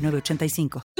3985.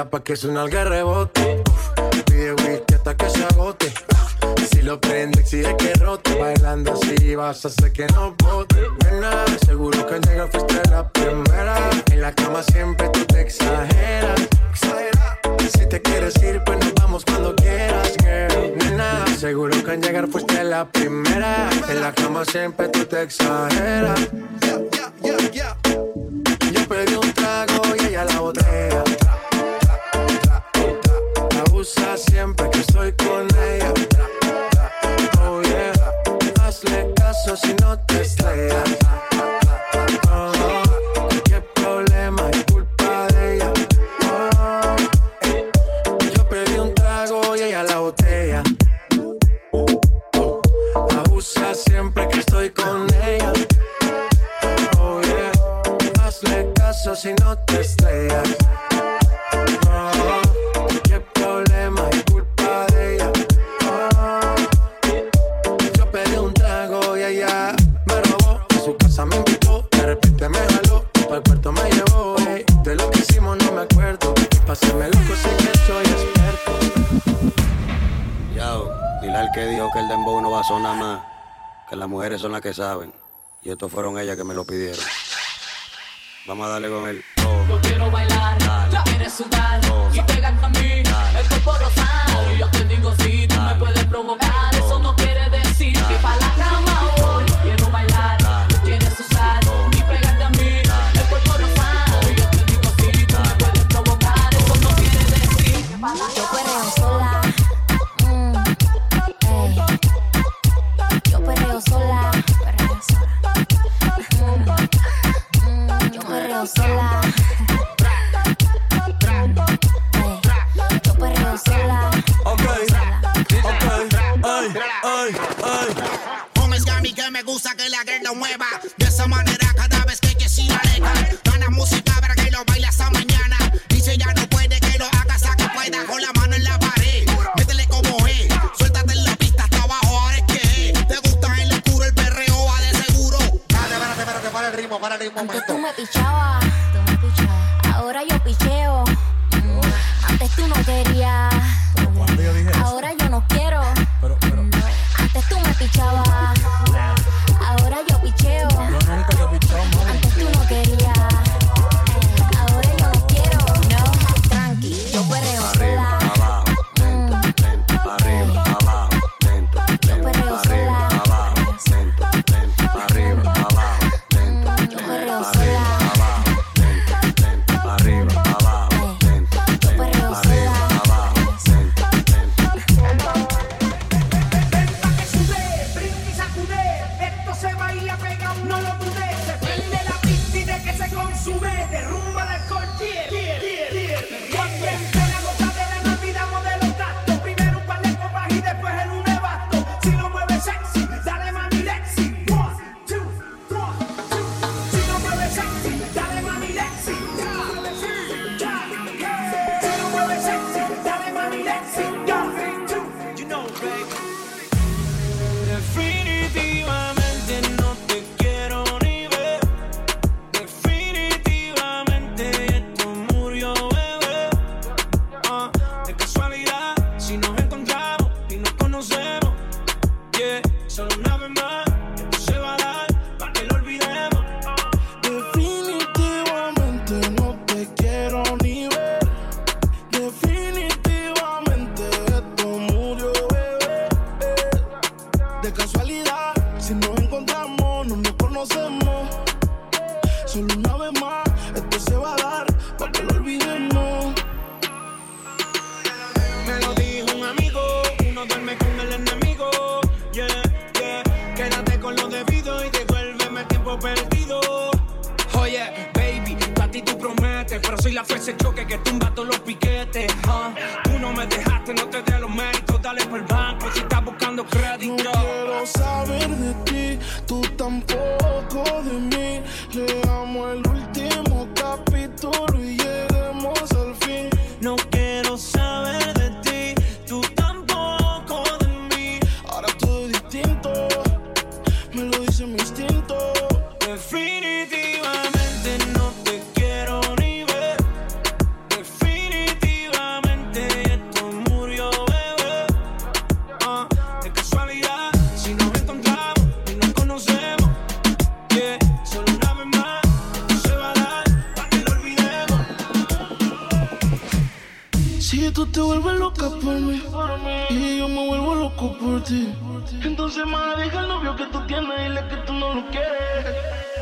alga rebote. Pide whisky hasta que se agote. Si lo prende, exige que rote. Bailando así vas a hacer que no bote. Nena, seguro que al llegar fuiste la primera. En la cama siempre tú te exageras. Si te quieres ir, pues nos vamos cuando quieras, girl. Nena, seguro que al llegar fuiste la primera. En la cama siempre tú te exageras. Yo pedí un trago y ella la botella siempre que estoy con ella. Oh yeah, hazle caso si no te estrellas. Oh, qué problema es culpa de ella. Oh, yo pedí un trago y ella la botella. Abusa siempre que estoy con ella. Oh yeah, hazle caso si no te estrellas. Que las mujeres son las que saben. Y estos fueron ellas que me lo pidieron. Vamos a darle con él. Yo quiero bailar, tú quieres sudar y pegarte a mí, el cuerpo rosado. Yo te digo si tú me puedes provocar, eso no quiere decir que para la cama solo una vez más. Esto se va a dar para que lo olvidemos. Me lo dijo un amigo, uno duerme con el enemigo. Yeah, yeah. Quédate con lo debido y devuélveme el tiempo perdido. Oye, baby, a ti tú prometes, pero soy la fuerza choque que tumba todos los piquetes. ah. Tú no me dejaste, no te de mí. Leamos el último te vuelves loca por mí y yo me vuelvo loco por ti, entonces más deja el novio que tú tienes dile que tú no lo quieres.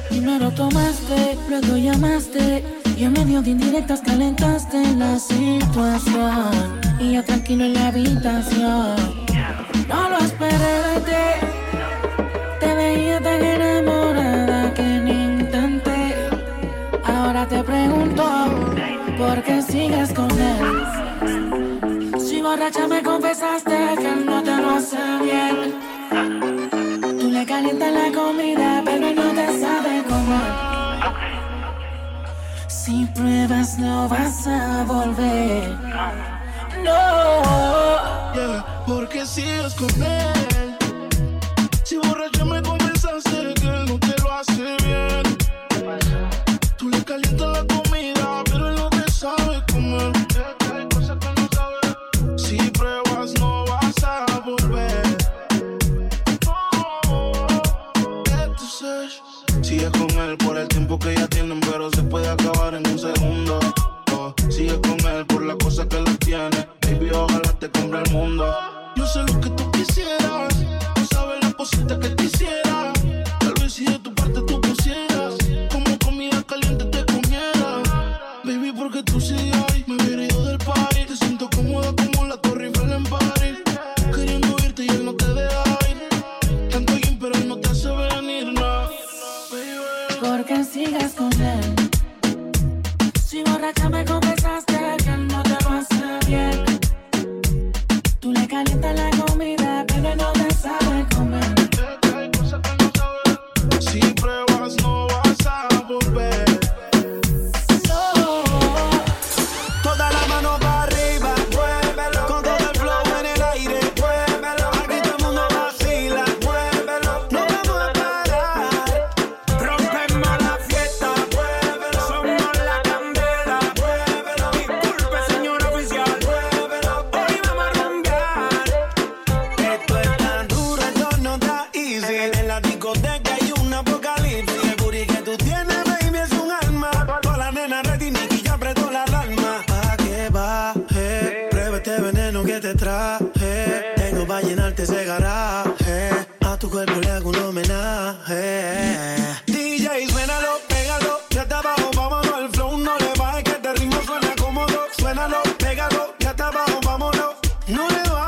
Primero tomaste, luego llamaste y en medio de indirectas calentaste la situación y yo tranquilo en la habitación. No lo esperé de ti, te veía tan enamorada que ni intenté. Ahora te pregunto, ¿por qué sigues con él? Borracha me confesaste que no te lo hace bien. Tú le calientas la comida, pero no te sabe comer. Si pruebas no vas a volver. No. Yeah, porque sigues con él. Que tú quisieras. No sabes la cosita que te hiciera. Tal vez si de tu parte tú pusieras. Como comida caliente te comiera. Baby, porque tú sigues ahí. Me hubiera ido del party. Te siento cómoda como la Torre Eiffel en París. Queriendo irte y él no te deja ir. Tanto bien, pero él no te hace venir, no. Baby. Porque sigues con él. Si borracha me confesaste que él no te lo hace bien. Tú le calientas la trago, ya está abajo, vámonos. No le va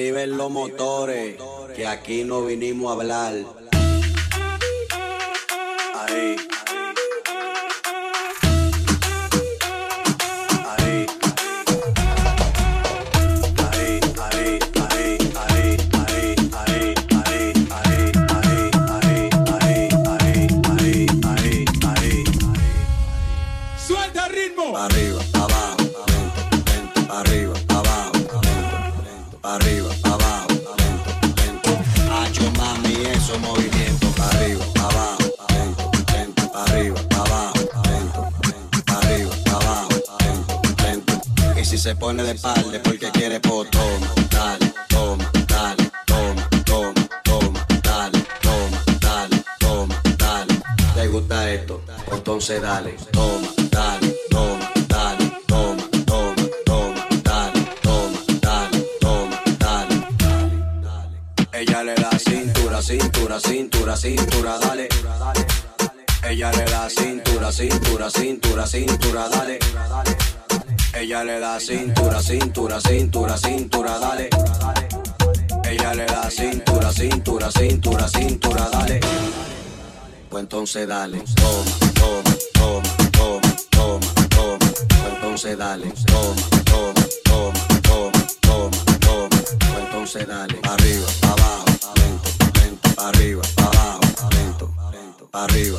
Activen los motores, que aquí no vinimos a hablar. Si se pone de espalda porque quiere, pues toma, dale, toma, dale, toma, toma, toma, dale, toma, dale, toma, dale. ¿Te gusta esto? Entonces dale, toma, dale, toma, dale, toma, toma, toma, dale, toma, dale, toma, dale, dale. Ella le da cintura, cintura, cintura, cintura, dale. Ella le da cintura, cintura, cintura, cintura, dale. Ella le da cintura, cintura, cintura, cintura, dale. Ella le da cintura, cintura, cintura, cintura, dale. Pues entonces dale, toma, toma, toma, toma, toma, toma. Pues entonces dale, toma, toma, toma, toma, toma, toma. Pues entonces dale, arriba, abajo, lento, lento, arriba, abajo, lento, lento, arriba,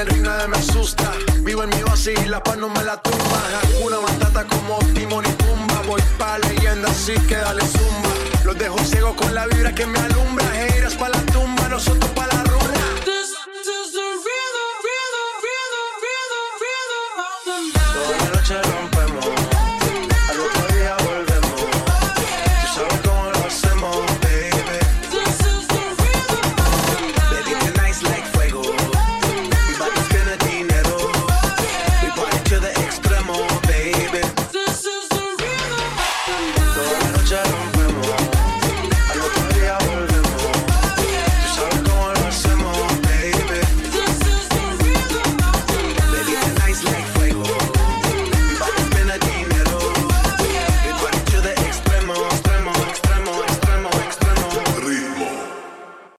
adrenalina de me asusta. Vivo en mi oasis y la paz no me la tumba. Una matata como Timon y Pumba. Voy pa' leyenda, así que dale zumba. Los dejo ciego con la vibra que me alumbra. Heiras pa' la tumba, nosotros pa' la runa.